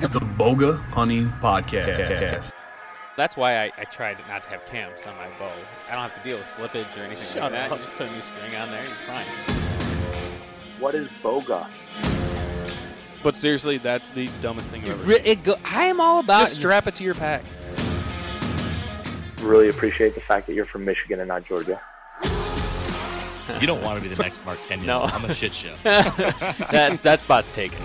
the, the Bowga Hunting Podcast. That's why I, I tried not to have cams on my bow. I don't have to deal with slippage or anything Shut like that. up. You just put a new string on there, you're fine. What is boga? But seriously, that's the dumbest thing You ever. re- it go- I am all about Just strap it to your pack. Really appreciate the fact that you're from Michigan and not Georgia. You don't want to be the next Mark Kenyon. No. I'm a shit show. that's that spot's taken.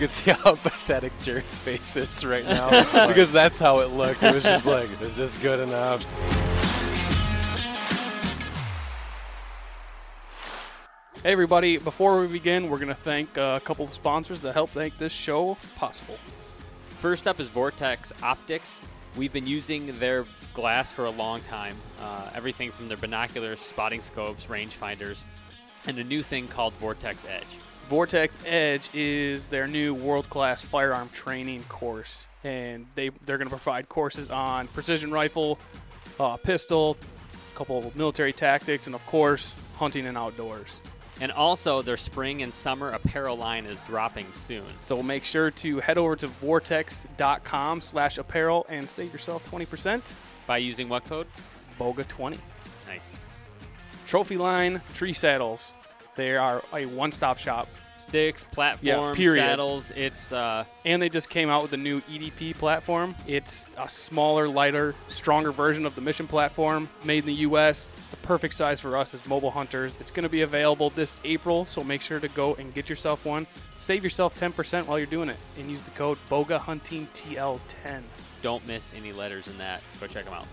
You can see how pathetic Jared's face is right now because that's how it looked. It was just like, is this good enough? Hey everybody! Before we begin, we're gonna thank uh, a couple of sponsors that help make this show possible. First up is Vortex Optics. We've been using their glass for a long time. Uh, everything from their binoculars, spotting scopes, rangefinders, and a new thing called Vortex Edge. Vortex Edge is their new world-class firearm training course, and they they're going to provide courses on precision rifle, uh, pistol, a couple of military tactics, and of course hunting and outdoors. And also, their spring and summer apparel line is dropping soon. So make sure to head over to vortex.com/apparel and save yourself 20%. By using what code? Bowga 20. Nice. Trophy line tree saddles. They are a one-stop shop, Sticks, platforms, period. saddles. It's uh, and they just came out with a new EDP platform. It's a smaller, lighter, stronger version of the Mission platform, made in the U.S. It's the perfect size for us as mobile hunters. It's going to be available this April, so make sure to go and get yourself one. Save yourself 10% while you're doing it, and use the code BOWGAHuntingTL10. don't miss any letters in that. Go check them out.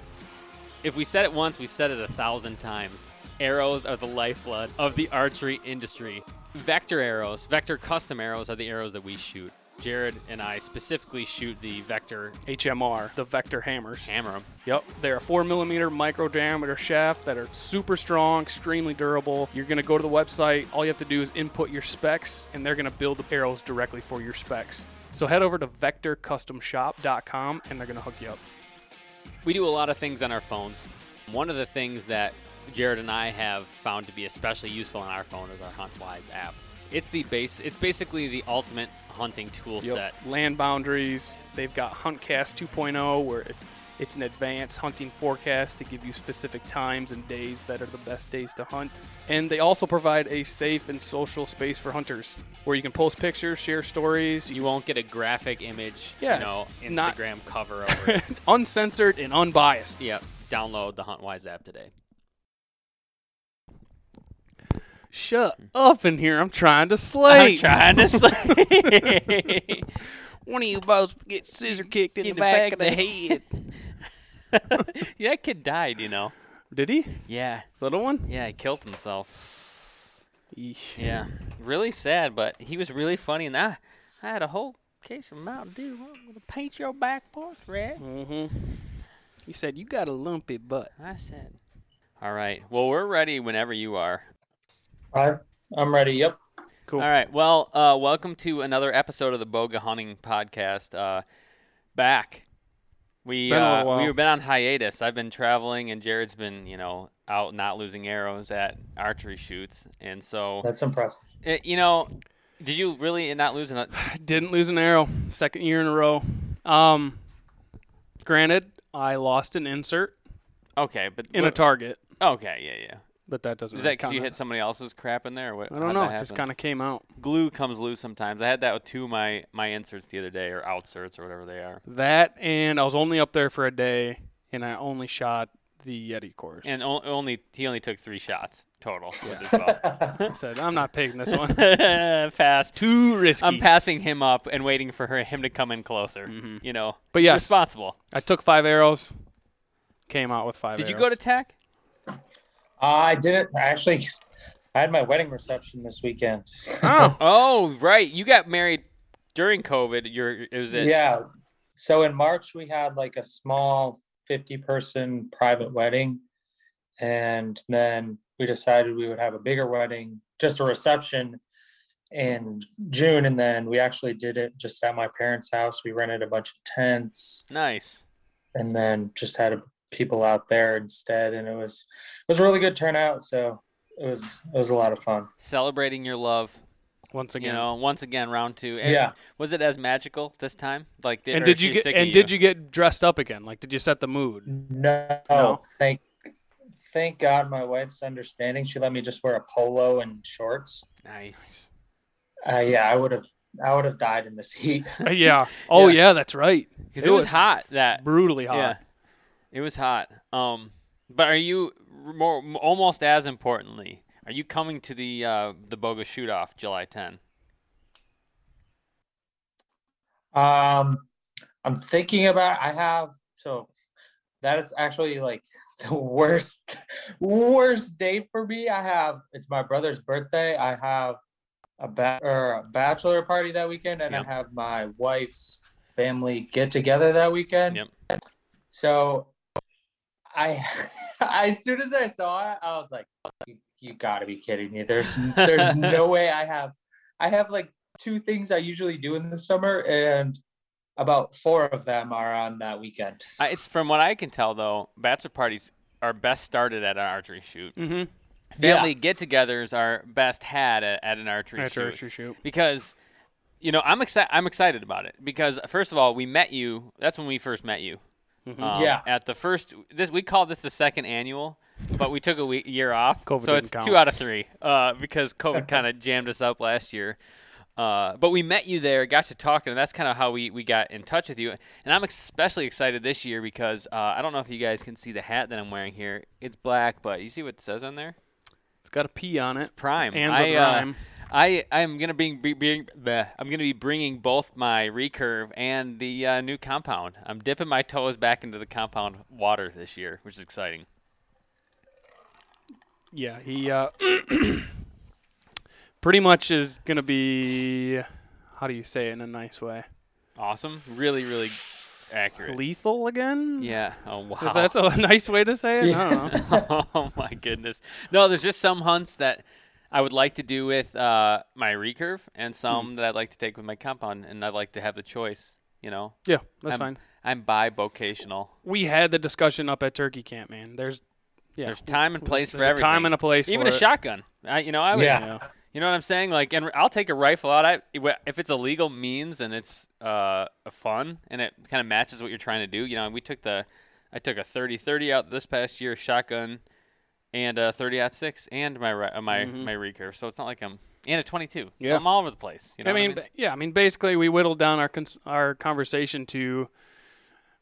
If we said it once, we said it a thousand times. Arrows are the lifeblood of the archery industry. Vector arrows, Vector custom arrows are the arrows that we shoot. Jared and I specifically shoot the Vector HMR, the Vector hammers. hammer 'em. Yep, they're a four millimeter micro diameter shaft that are super strong, extremely durable. You're gonna go to the website. All you have to do is input your specs, and they're gonna build the arrows directly for your specs. So head over to VectorCustomShop.com, and they're gonna hook you up. We do a lot of things on our phones. One of the things that Jared and I have found to be especially useful on our phone is our HuntWise app. It's the base. It's basically the ultimate hunting tool set. Land boundaries. They've got HuntCast 2.0, where it, it's an advanced hunting forecast to give you specific times and days that are the best days to hunt. And they also provide a safe and social space for hunters, where you can post pictures, share stories. You won't get a graphic image, Yeah, you know, Instagram cover over it. uncensored and unbiased. Yep. Download the HuntWise app today. Shut up in here. I'm trying to slay. trying to say. One of you both get scissor kicked in, the, back, of the head. yeah, that kid died, you know. Did he? Yeah. Little one? Yeah, he killed himself. Yeesh. Yeah. Really sad, but he was really funny. And I, I had a whole case of Mountain Dew. I'm going to paint your back porch red. Mm-hmm. He said, You got a lumpy butt. I said. All right. Well, we're ready whenever you are. I, I'm ready. Yep. Cool. All right. Well, uh, welcome to another episode of the Bowga Hunting Podcast. Uh, back. We uh, we've been on hiatus. I've been traveling, and Jared's been, you know, out not losing arrows at archery shoots, and so That's impressive. uh, you know, did you really not lose an? Didn't lose an arrow. Second year in a row. Um, granted, I lost an insert Okay, but in a target, Okay, yeah, yeah. But that doesn't. Is really that because you hit somebody else's crap in there? What, I don't know. It just kind of came out. glue comes loose sometimes. I had that with two of my my inserts the other day, or outserts, or whatever they are. That and I was only up there for a day, and I only shot the Yeti course. And o- only he only took three shots total with his bow. I said, I'm not picking this one. Fast. Too risky. I'm passing him up and waiting for her, him to come in closer. Mhm. You know, But He's yes. responsible. I took five arrows, came out with five. Did you go to TAC? I didn't actually. I had my wedding reception this weekend. Oh, Oh, right. You got married during COVID. You're it was it? Yeah. So in March we had like a small 50 person private wedding. And then we decided we would have a bigger wedding, just a reception in June. And then we actually did it just at my parents' house. We rented a bunch of tents Nice. and then just had people out there instead. And it was it was a really good turnout. So it was it was a lot of fun. Celebrating your love. Once You again. know, once again, round two. And Yeah. Was it as magical this time? Like, did, and did you get sick of and did you get dressed up again? Like did you set the mood? No, No? thank thank God my wife's understanding. She let me just wear a polo and shorts. Nice. Uh, yeah, I would have I would have died in this heat. Uh, yeah. Oh Yeah. yeah, that's right. Because it, was hot. That brutally hot. Yeah, it was hot. Um, but are you more almost as importantly? Are you coming to the uh, the Bowga shoot off July 10? Um, I'm thinking about. I have so that is actually like the worst worst date for me. I have it's my brother's birthday. I have a ba- or a bachelor party that weekend, and Yep. I have my wife's family get together that weekend. Yep. So I as soon as I saw it, I was like, you, you got to be kidding me. There's there's no way I have I have like two things I usually do in the summer, and about four of them are on that weekend. I, it's from what I can tell though, bachelor parties are best started at an archery shoot. Mm-hmm. Family get-togethers are best had at, at an archery At shoot archery shoot. because you know I'm excited. I'm excited about it because first of all, we met you. That's when we first met you. Mm-hmm. Um, Yeah. At the first, this we call this the second annual, but we took a week, year off, COVID so it's count. two out of three uh, because COVID kind of jammed us up last year. Uh, but we met you there, got to talking, and that's kind of how we, we got in touch with you. And I'm especially excited this year because uh, I don't know if you guys can see the hat that I'm wearing here. It's black, but you see what it says on there? It's got a P on it. Prime. And I, with uh, rhyme. I I'm gonna be, be, be bleh. I'm gonna be bringing both my recurve and the uh, new compound. I'm dipping my toes back into the compound water this year, which is exciting. Yeah, he uh, pretty much is gonna be. How do you say it in a nice way? Awesome, really, really accurate. Lethal again? Yeah. Oh wow. That's a nice way to say it. I don't know. oh my goodness. No, there's just some hunts that I would like to do with uh, my recurve, and some Hmm. that I'd like to take with my compound, and I'd like to have the choice. You know, Yeah, that's I'm, fine. I'm bivocational. We had the discussion up at Turkey Camp, man. There's yeah, There's time and place for there's a everything. time and a place. Even for a it. shotgun. I, you know, I would, Yeah. You know what I'm saying? Like, and I'll take a rifle out. I if it's a legal means and it's uh fun and it kind of matches what you're trying to do. You know, we took the, I took a 30-30 out this past year, shotgun, and a 30 at six, and my uh, my Mhm. my recurve. So it's not like I'm and a 22. Yeah. So I'm all over the place. You know I what mean, yeah, I mean, basically, we whittled down our cons- our conversation to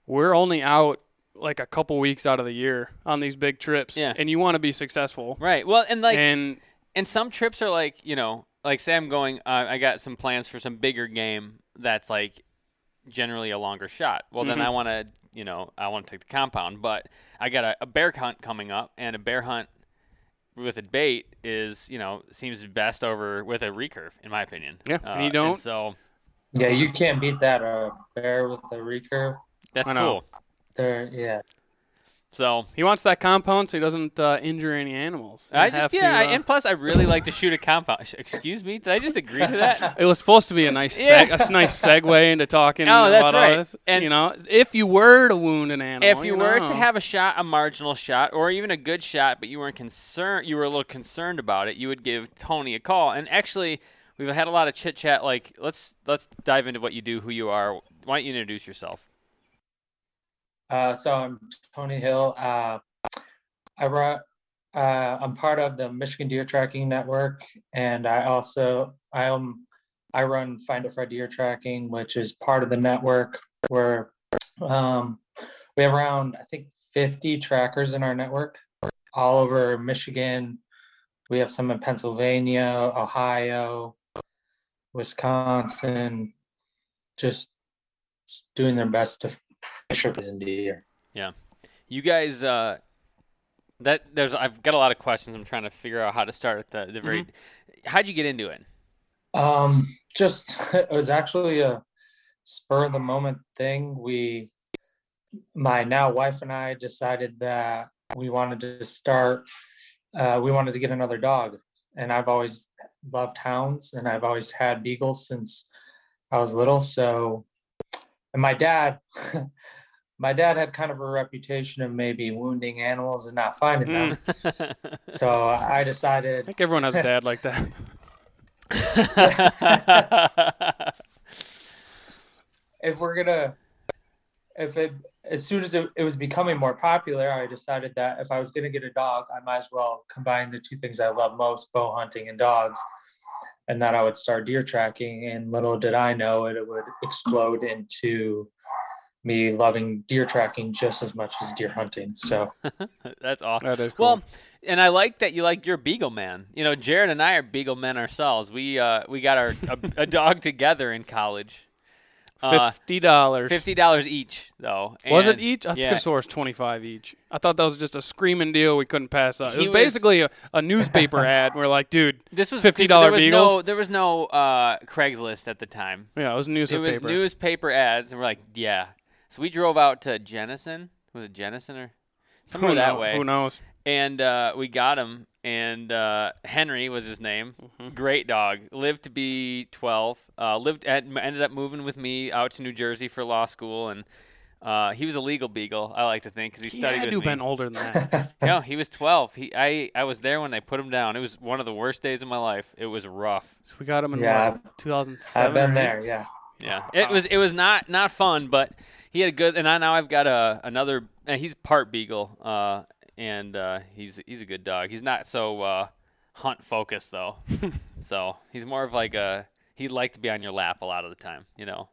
we're only out like a couple weeks out of the year on these big trips, Yeah. and you want to be successful. right. Well, and like and and some trips are like you know like say i'm going uh, i got some plans for some bigger game that's like generally a longer shot well then Mhm. i want to you know i want to take the compound but i got a, a bear hunt coming up and a bear hunt with a bait is you know seems best over with a recurve in my opinion Yeah, uh, and you don't- so Yeah, you can't beat that. A bear with a recurve. that's I know. cool There, yeah. So he wants that compound so he doesn't uh, injure any animals. I just yeah, to, I, uh, and plus I really like to shoot a compound. Excuse me, did I just agree to that? it was supposed to be a nice, Yeah. seg- a s- nice segue into talking Oh, that's about all right. this. And- you know, if you were to wound an animal, if you, were know. to have a shot, a marginal shot, or even a good shot, but you weren't concerned, you were a little concerned about it, you would give Tony a call. And actually, we've had a lot of chit chat. Like, let's let's dive into what you do, who you are. Why don't you introduce yourself? Uh, so I'm Tony Hill. Uh, I run. Uh, I'm part of the Michigan Deer Tracking Network, and I also I um I run Find a Fred Deer Tracking, which is part of the network. Where um, we have around I think 50 trackers in our network, all over Michigan. We have some in Pennsylvania, Ohio, Wisconsin, just doing their best to fish up in Yeah, You guys, uh, that there's I've got a lot of questions. I'm trying to figure out how to start at the the very. How'd you get into it? Um, just it was actually a spur of the moment thing. We, my now wife and I decided that we wanted to start. Uh, we wanted to get another dog, and I've always loved hounds, and I've always had beagles since I was little. So, and my dad. My dad had kind of a reputation of maybe wounding animals and not finding them. Mm. So I decided. I think everyone has a dad like that. if we're gonna if it as soon as it, it was becoming more popular i decided that if i was gonna get a dog i might as well combine the two things i love most bow hunting and dogs and that i would start deer tracking and little did i know it, it would explode into me loving deer tracking just as much as deer hunting so That's awesome. That is cool. Well, and I like that you like your beagle man. You know, Jared and I are beagle men ourselves. We uh, we got our a, a dog together in college. Uh, Fifty dollars. Fifty dollars each, though. Was it each? I think yeah. I saw it was twenty five each. I thought that was just a screaming deal we couldn't pass up. It was was- basically a, a newspaper ad. We're like, dude, This was $50 beagles? No, there was no uh, Craigslist at the time. yeah, it was newspaper. It was newspaper ads, and we're like, yeah. So we drove out to Jenison. Was it Jenison or somewhere Who that know- way? Who knows? and uh, we got him. And uh, Henry was his name. Mm-hmm. Great dog. Lived to be 12. Uh, lived at, ended up moving with me out to New Jersey for law school, and uh, he was a legal beagle. I like to think because he He studied had to with have been older than that. no, he was 12. He I I was there when they put him down. It was one of the worst days of my life. It was rough. so we got him in Yeah. 2007. i've been there yeah Yeah, it was it was not not fun, but he had a good. And I, now I've got a another. And he's part beagle, uh, and uh, he's he's a good dog. He's not so uh, hunt focused though. so he's more of like a. He'd like to be on your lap a lot of the time, you know.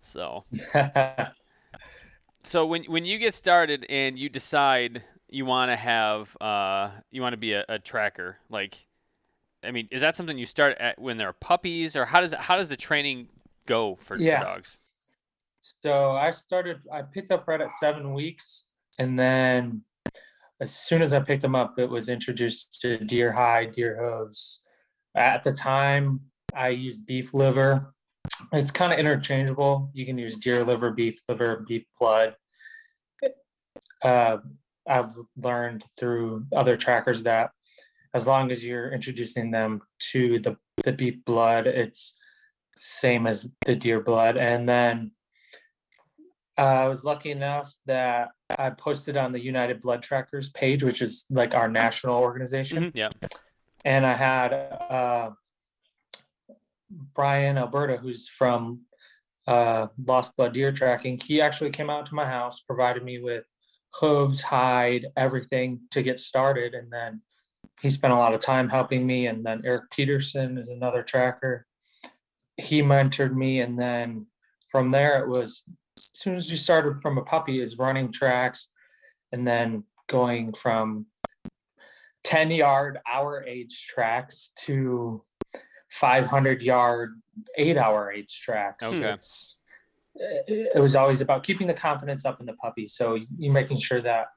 So so when when you get started and you decide you want to have uh you want to be a, a tracker like I mean is that something you start at when they're puppies or how does how does the training go for, for Yeah. dogs? So I started, I picked up Fred at seven weeks. And then as soon as I picked him up, it was introduced to deer hide, deer hooves. At the time, I used beef liver. It's kind of interchangeable. You can use deer liver, beef liver, beef blood. Uh, I've learned through other trackers that as long as you're introducing them to the, the beef blood, it's same as the deer blood. And then uh, I was lucky enough that I posted on the United Blood Trackers page, which is like our national organization. Yeah. And I had uh, Brian Alberta, who's from uh, Lost Blood Deer Tracking. He actually came out to my house, provided me with hooves, hide, everything to get started. And then he spent a lot of time helping me. And then Eric Peterson is another tracker. He mentored me. And then from there, it was as soon as you started from a puppy, is running tracks and then going from 10 yard hour age tracks to 500 yard eight hour age tracks. Okay. It's, it it was always about keeping the confidence up in the puppy. So you're making sure that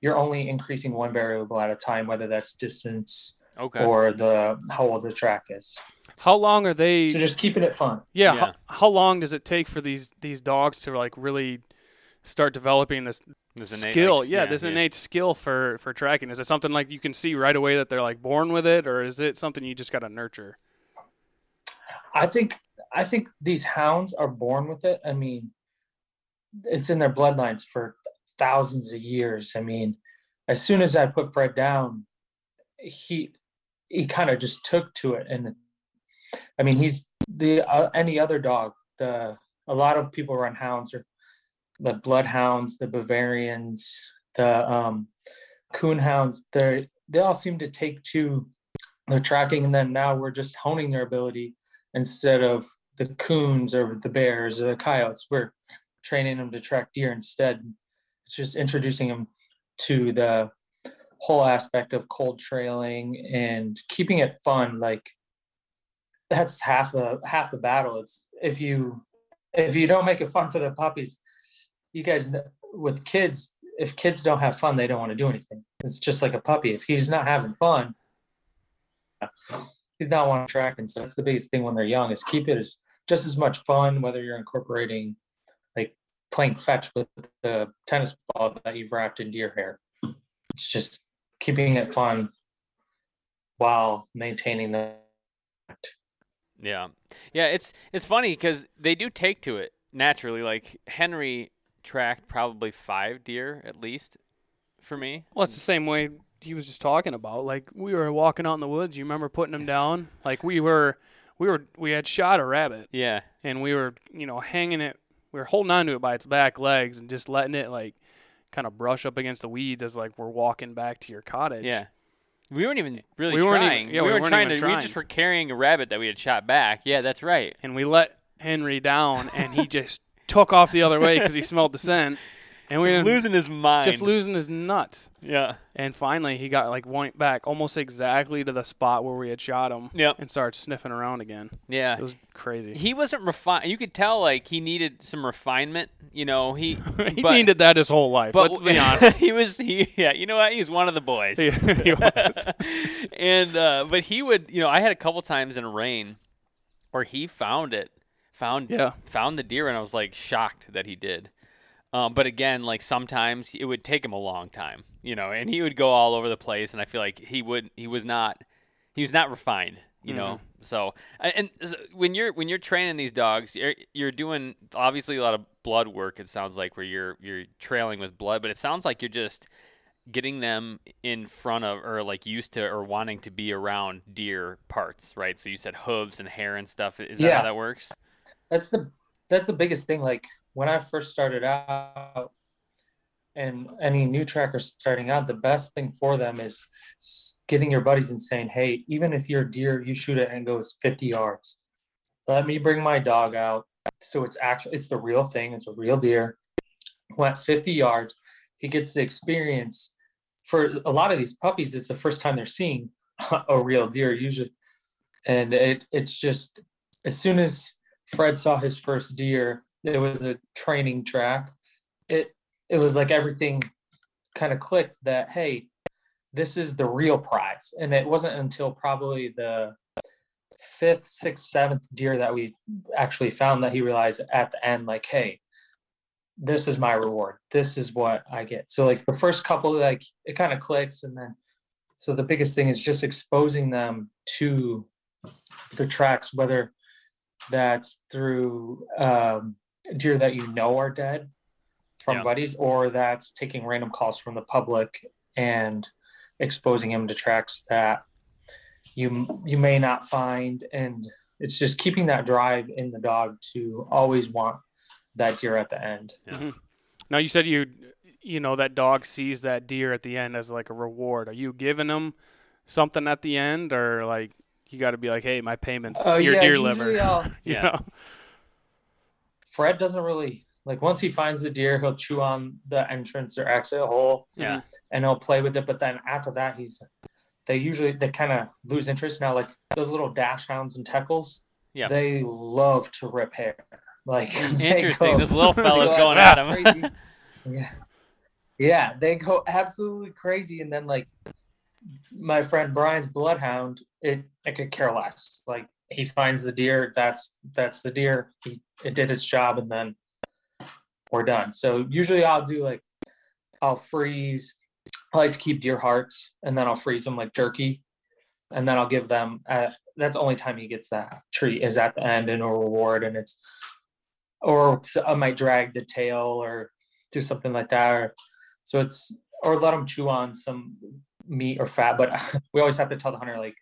you're only increasing one variable at a time, whether that's distance Okay. or the how old the track is. How long are they? So just keeping it fun. yeah. Yeah. How, how long does it take for these these dogs to like really start developing this This innate, skill? like, yeah, this yeah. innate skill for for tracking. Is it something like you can see right away that they're like born with it, or is it something you just got to nurture? I think I think these hounds are born with it. I mean, it's in their bloodlines for thousands of years. I mean, as soon as I put Fred down, he he kind of just took to it, and I mean, he's the uh, any other dog. The a lot of people run hounds or the bloodhounds, the Bavarians, the um, coon hounds. They they all seem to take to their tracking, and then now we're just honing their ability instead of the coons or the bears or the coyotes. We're training them to track deer instead. It's just introducing them to the whole aspect of cold trailing and keeping it fun. Like that's half the half the battle. It's if you if you don't make it fun for the puppies, you guys with kids, if kids don't have fun, they don't want to do anything. It's just like a puppy. If he's not having fun, he's not to track. And so that's the biggest thing when they're young is keep it as just as much fun, whether you're incorporating like playing fetch with the tennis ball that you've wrapped into your hair. It's just keeping it fun while maintaining the Yeah, yeah. It's it's funny because they do take to it naturally. Like Henry tracked probably five deer at least for me. Well, it's the same way he was just talking about. Like we were walking out in the woods. You remember putting him down? Like we were, we were, we had shot a rabbit, Yeah. and we were, you know, hanging it. We were holding on to it by its back legs and just letting it like kind of brush up against the weeds as like we're walking back to your cottage. Yeah. We weren't even really We weren't even- trying. yeah, we, we weren't weren't trying to. We trying. just were carrying a rabbit that we had shot back. Yeah, that's right. and we let Henry down, and he just took off the other way because he smelled the scent, and we didn't, Losing his mind. just losing his nuts. Yeah. And finally, he got like went back almost exactly to the spot where we had shot him. Yep. And started sniffing around again. Yeah. It was crazy. he wasn't refined. You could tell like he needed some refinement. You know, he he but- needed that his whole life. But let's be honest. he was he yeah. You know what? He's one of the boys. he, he was. and uh, but he would you know I had a couple times in rain where he found it, found Yeah. found the deer, and I was like shocked that he did. Um, but again, like sometimes it would take him a long time, you know, and he would go all over the place, and I feel like he would he was not he was not refined, you know. So and and s- when you're when you're training these dogs, you're you're doing obviously a lot of blood work. It sounds like where you're you're trailing with blood, but it sounds like you're just getting them in front of or like used to or wanting to be around deer parts, right? So you said hooves and hair and stuff. Is that Yeah. how that works? that's the that's the biggest thing like when i first started out and any new trackers starting out the best thing for them is getting your buddies and saying hey even if you're a deer you shoot it and goes 50 yards. Let me bring my dog out. So it's actually it's the real thing it's a real deer. Went 50 yards. He gets the experience for a lot of these puppies it's the first time they're seeing a real deer usually. And it it's just as soon as Fred saw his first deer. It was a training track. It it was like everything kind of clicked that hey, this is the real prize. And it wasn't until probably the fifth, sixth, seventh deer that we actually found that he realized at the end, like, hey, this is my reward. This is what I get. So like the first couple, like it kind of clicks, and then so the biggest thing is just exposing them to the tracks, whether that's through um, deer that you know are dead from Yeah. buddies, or that's taking random calls from the public and exposing him to tracks that you you may not find, and it's just keeping that drive in the dog to always want that deer at the end. Now you said you, you know, that dog sees that deer at the end as like a reward. Are you giving him something at the end, or like you got to be like, hey, my payments, Oh, your yeah, deer liver? I'll- You Yeah. Fred doesn't really like once he finds the deer, he'll chew on the entrance or exit hole. Yeah. and he'll play with it. But then after that, he's they usually they kind of lose interest now. Like those little dachshunds and teckels, Yeah. they love to rip hair. Like Interesting. go- This little fella's go going at him. crazy. yeah, yeah, they go absolutely crazy. And then like my friend Brian's bloodhound, it I could care less. Like he finds the deer, that's that's the deer. He it did its job, and then we're done. So usually I'll do like I'll freeze. I like to keep deer hearts, and then I'll freeze them like jerky, and then I'll give them. Uh, that's the only time he gets that treat is at the end in a reward, and it's or I might drag the tail or do something like that. Or, so it's or let them chew on some meat or fat. But we always have to tell the hunter like,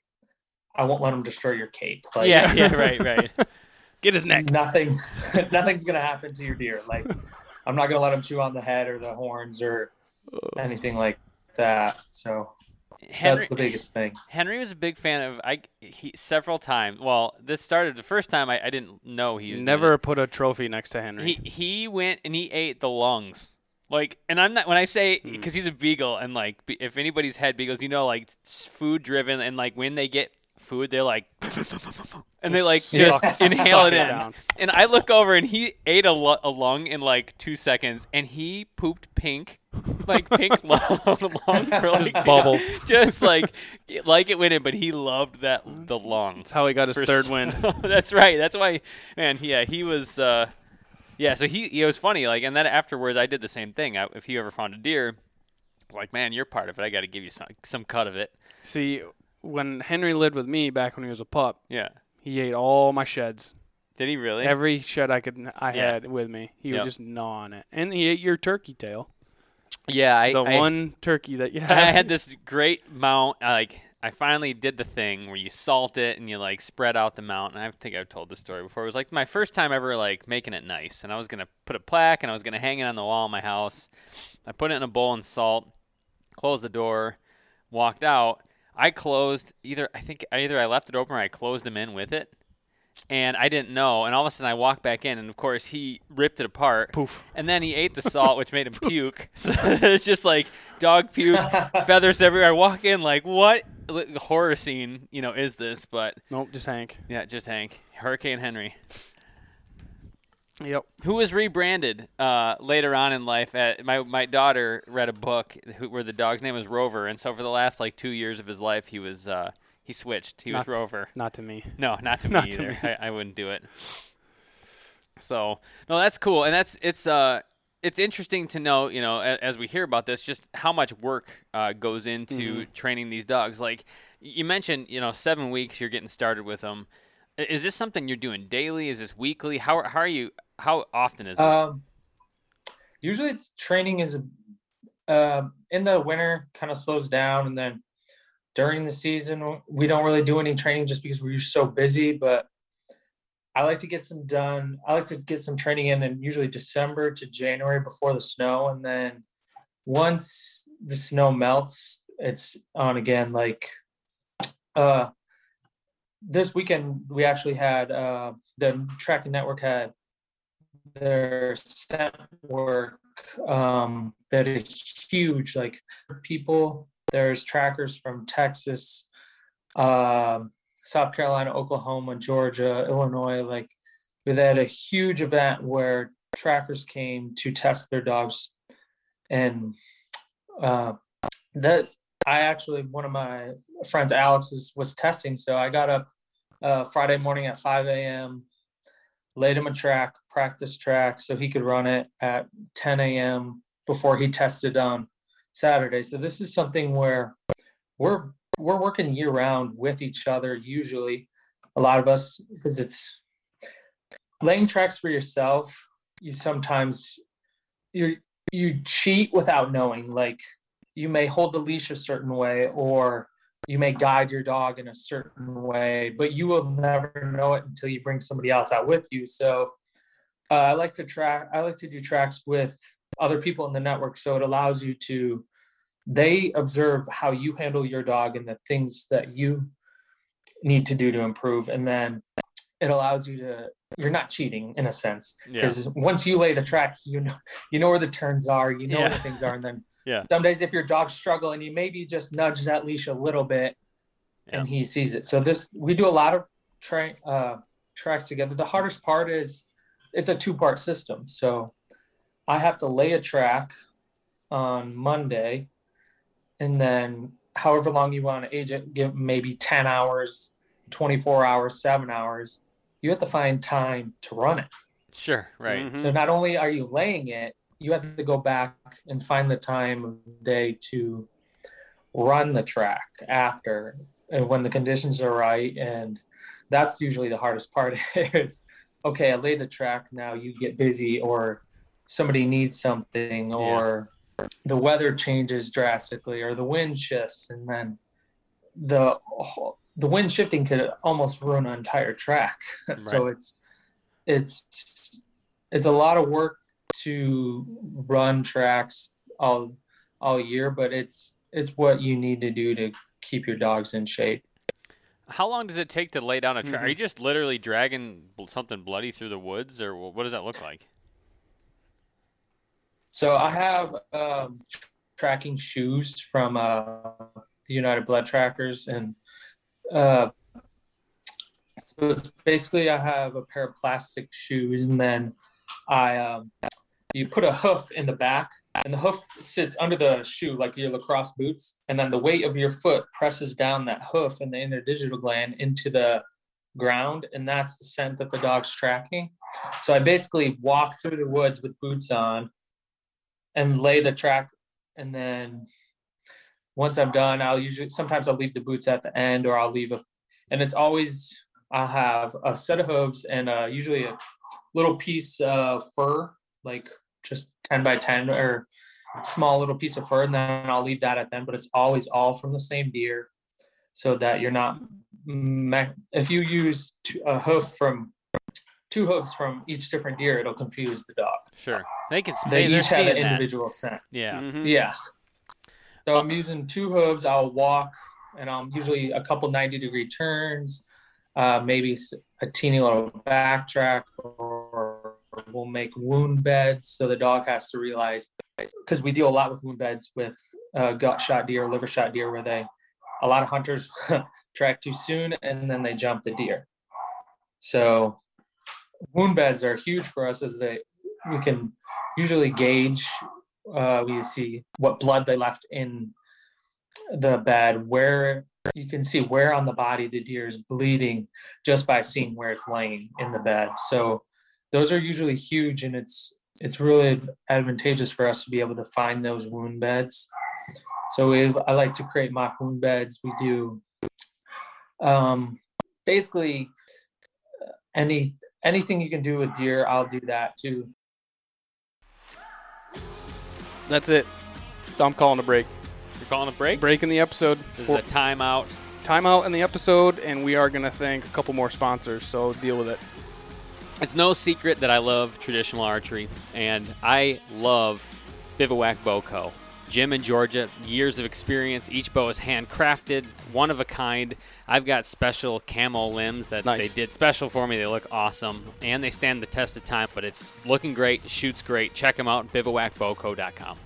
I won't let him destroy your cape. Like, yeah, yeah, right, right. Get his neck. nothing nothing's gonna happen to your deer like i'm not gonna let him chew on the head or the horns or anything like that so Henry, that's the biggest thing Henry was a big fan of I he several times. Well, this started the first time I, I didn't know he was doing Never put a trophy next to Henry. He he went and he ate the lungs. Like, and I'm not when I say Hmm. because he's a beagle and like if anybody's had beagles, you know, like food driven and like when they get food, they're like, and they like just suck inhale it it in. down. And I look over and he ate a, lu- a lung in like two seconds, and he pooped pink, like pink lung, lung for like Just bubbles. just like like it went in, but he loved that the lung. That's how he got his For third s- win. That's right. That's why, man. Yeah, he was. Uh, yeah, so he it was funny. Like, and then afterwards, I did the same thing. I, if he ever found a deer, I was like, man, you're part of it. I got to give you some some cut of it. See, when Henry lived with me back when he was a pup, Yeah. he ate all my sheds. Did he really? Every shed I could I Yeah. had with me, he Yep. would just gnaw on it, and he ate your turkey tail. Yeah, I, the I- one turkey that you I had. had this great mount. I, Like I finally did the thing where you salt it and you like spread out the mount. And I think I've told this story before. It was like my first time ever like making it nice. And I was gonna put a plaque and I was gonna hang it on the wall of my house. I put it in a bowl and salt. Closed the door. Walked out. I closed either. I think either I left it open or I closed him in with it. And I didn't know. And all of a sudden I walked back in, and of course he ripped it apart. Poof. And then he ate the salt, which made him puke. So it's just like dog puke, feathers everywhere. I walk in like, what horror scene, you know, is this? But Nope, just Hank. yeah, just Hank, Hurricane Henry, Yep. who was rebranded uh, later on in life. At, my my daughter read a book who, where the dog's name was Rover, and so for the last like two years of his life, he was uh, he switched. He was Rover. Not to me. No, not to me Not to me. I, I wouldn't do it. So no, that's cool, and that's it's uh it's interesting to know, you know, as, as we hear about this, just how much work uh, goes into Mm-hmm. training these dogs. Like you mentioned, you know, seven weeks you're getting started with them. Is this something you're doing daily? Is this weekly? How how are you? How often is it? Um, usually it's training is um in the winter kind of slows down, and then during the season we don't really do any training just because we're so busy. But I like to get some done. I like to get some training in in usually December to January before the snow, and then once the snow melts, it's on again. Like uh, this weekend, we actually had uh, the tracking network had their scent work. Um, that is huge. Like people, there's trackers from Texas, um, South Carolina, Oklahoma, Georgia, Illinois. Like we had a huge event where trackers came to test their dogs, and uh, that's I actually one of my friends, Alex, was testing. So I got up uh, Friday morning at 5 a.m laid him a track, practice track, so he could run it at 10 a.m. before he tested on Saturday. So this is something where we're we're working year round with each other. Usually, a lot of us because it's laying tracks for yourself. You sometimes you you cheat without knowing. Like you may hold the leash a certain way or you may guide your dog in a certain way, but you will never know it until you bring somebody else out with you. So uh, I like to track. I like to do tracks with other people in the network, so it allows you to. They observe how you handle your dog and the things that you need to do to improve, and then it allows you to. You're not cheating in a sense yeah. because once you lay the track, you know you know where the turns are, you know where Yeah. the things are, and then Yeah. some days if your dog's struggling, you maybe just nudge that leash a little bit, and he sees it. So this we do a lot of train uh, tracks together. The hardest part is it's a two part system. So I have to lay a track on Monday, and then however long you want to age it, give maybe ten hours, twenty four hours, seven hours. You have to find time to run it. Sure, right. Mhm. So not only are you laying it, you have to go back and find the time of day to run the track after and when the conditions are right. And that's usually the hardest part is okay, I laid the track, now you get busy or somebody needs something or the weather changes drastically or the wind shifts and then the the wind shifting could almost ruin an entire track. so it's it's it's a lot of work to run tracks all all year, but it's it's what you need to do to keep your dogs in shape. How long does it take to lay down a track? Are Mhm. you just literally dragging something bloody through the woods, or what does that look like? So I have um, tracking shoes from uh, the United Blood Trackers, and uh, so it's basically I have a pair of plastic shoes, and then I um, you put a hoof in the back, and the hoof sits under the shoe like your lacrosse boots, and then the weight of your foot presses down that hoof and the interdigital gland into the ground, and that's the scent that the dog's tracking. So I basically walk through the woods with boots on and lay the track and then once i'm done i'll usually sometimes i'll leave the boots at the end or i'll leave a and it's always i'll have a set of hooves and uh, usually a little piece of fur like just 10 by 10 or small little piece of fur, and then I'll leave that at them. But it's always all from the same deer, so that you're not. Me- if you use two, a hoof from two hoofs from each different deer, it'll confuse the dog. Sure. They can. They they're each have seeing an that. individual scent. Yeah. Mhm. Yeah. So I'm using two hooves. I'll walk, and I'm usually a couple 90 degree turns, uh, maybe a teeny little backtrack, or we'll make wound beds. So the dog has to realize, because we deal a lot with wound beds with uh, gut shot deer, liver shot deer, where they, a lot of hunters track too soon and then they jump the deer. So wound beds are huge for us as they, we can usually gauge uh, we see what blood they left in the bed, where you can see where on the body the deer is bleeding just by seeing where it's laying in the bed. So those are usually huge, and it's it's really advantageous for us to be able to find those wound beds. So we, I like to create mock wound beds. We do um, basically uh, any anything you can do with deer, I'll do that too. That's it. I'm calling a break. You're calling a break. Break in the episode. This is a timeout. timeout in the episode, and we are going to thank a couple more sponsors. So deal with it. It's no secret that I love traditional archery, and I love Bivouac Bow Co. Jim in Georgia, years of experience. Each bow is handcrafted, one of a kind. I've got special camo limbs that Nice. they did special for me. They look awesome, and they stand the test of time. But it's looking great, shoots great. Check them out, bivouacbowco.com.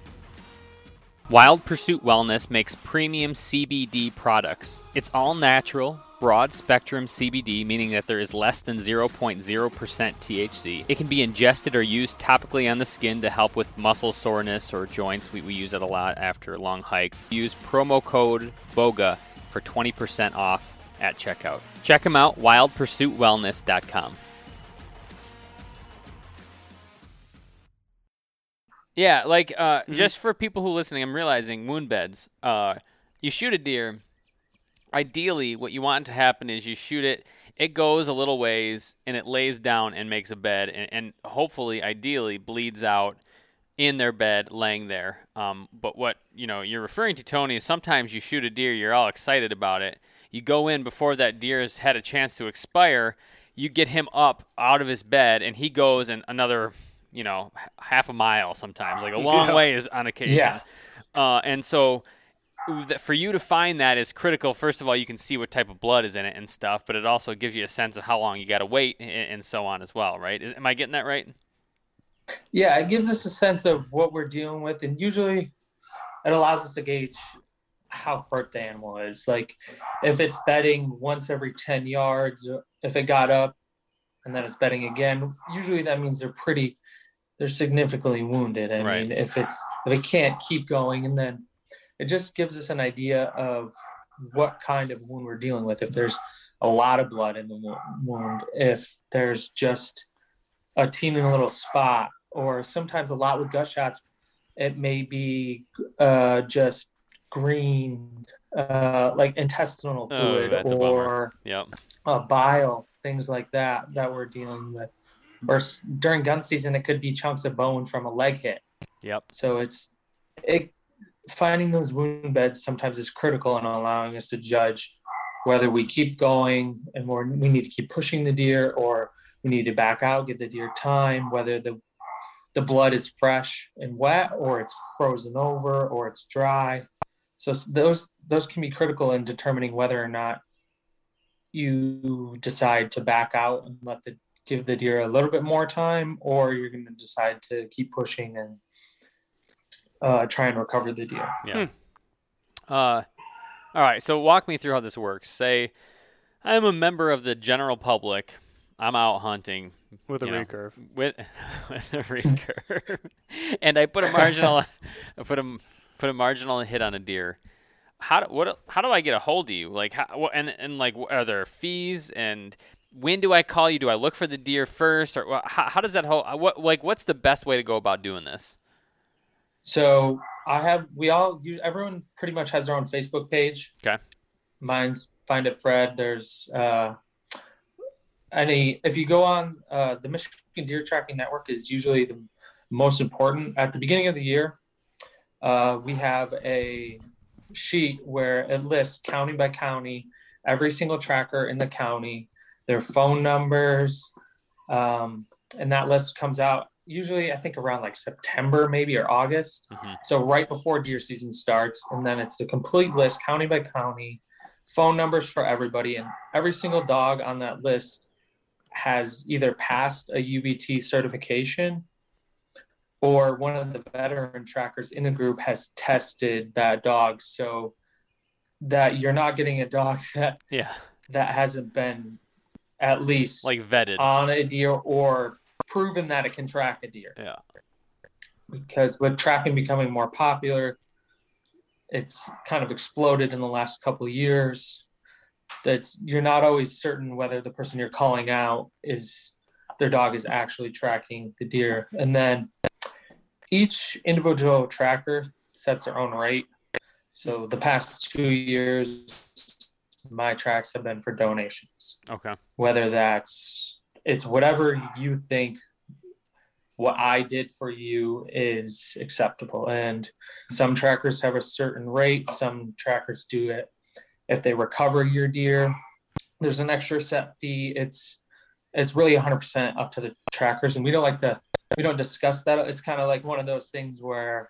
Wild Pursuit Wellness makes premium CBD products. It's all natural, broad spectrum CBD, meaning that there is less than 0.0% THC. It can be ingested or used topically on the skin to help with muscle soreness or joints. We, we use it a lot after a long hike. Use promo code BOWGA for 20% off at checkout. Check them out, wildpursuitwellness.com. Yeah, like uh, just for people who are listening, I'm realizing wound beds. Uh, you shoot a deer. Ideally, what you want to happen is you shoot it. It goes a little ways and it lays down and makes a bed, and, and hopefully, ideally, bleeds out in their bed, laying there. Um, but what you know you're referring to, Tony, is sometimes you shoot a deer, you're all excited about it. You go in before that deer has had a chance to expire. You get him up out of his bed, and he goes and another, you know, half a mile sometimes, like a long Yeah. ways on occasion. Yeah. Uh, and so for you to find that is critical. First of all, you can see what type of blood is in it and stuff, but it also gives you a sense of how long you got to wait and, and so on as well, right? Is- Am I getting that right? Yeah, it gives us a sense of what we're dealing with, and usually it allows us to gauge how hurt the animal is. Like if it's bedding once every 10 yards, if it got up and then it's bedding again, usually that means they're pretty, they're significantly wounded. I Right. mean, if it's, if it can't keep going, and then it just gives us an idea of what kind of wound we're dealing with. If there's a lot of blood in the wound, if there's just a teeny little spot, or sometimes a lot with gut shots, it may be uh, just green, uh, like intestinal Oh, fluid that's a Yep. uh, bile, things like that that we're dealing with. Or s- during gun season, it could be chunks of bone from a leg hit. Yep. So it's it finding those wound beds sometimes is critical in allowing us to judge whether we keep going and we need to keep pushing the deer or we need to back out, give the deer time, whether the the blood is fresh and wet or it's frozen over or it's dry. So those those can be critical in determining whether or not you decide to back out and let the give the deer a little bit more time or you're going to decide to keep pushing and uh, try and recover the deer. Yeah. Uh, all right. So walk me through how this works. Say, I'm a member of the general public. I'm out hunting with a know. recurve. with with a recurve, and I put a marginal, I put a put a marginal hit on a deer. How do, what how do I get a hold of you? Like how and and like are there fees and when do I call you? Do I look for the deer first or how, how does that whole what like what's the best way to go about doing this? So I have we all use everyone pretty much has their own Facebook page. Okay. Mine's Find It Fred. There's uh, any if you go on uh, the Michigan Deer Tracking Network is usually the most important at the beginning of the year. uh, we have a sheet where it lists county by county every single tracker in the county, their phone numbers, um, and that list comes out usually I think around like September maybe or August. Mhm. So right before deer season starts, and then it's the complete list, county by county, phone numbers for everybody, and every single dog on that list has either passed a UBT certification or one of the veteran trackers in the group has tested that dog so that you're not getting a dog that Yeah. that hasn't been at least Like vetted. on a deer or proven that it can track a deer yeah. because with tracking becoming more popular, it's kind of exploded in the last couple of years. That's you're not always certain whether the person you're calling out is their dog is actually tracking the deer. And then each individual tracker sets their own rate. So the past two years, my tracks have been for donations Okay. whether that's it's whatever you think what I did for you is acceptable. And some trackers have a certain rate, some trackers do it if they recover your deer. There's an extra set fee. It's it's really 100% up to the trackers and we don't like to we don't discuss that. It's kind of like one of those things where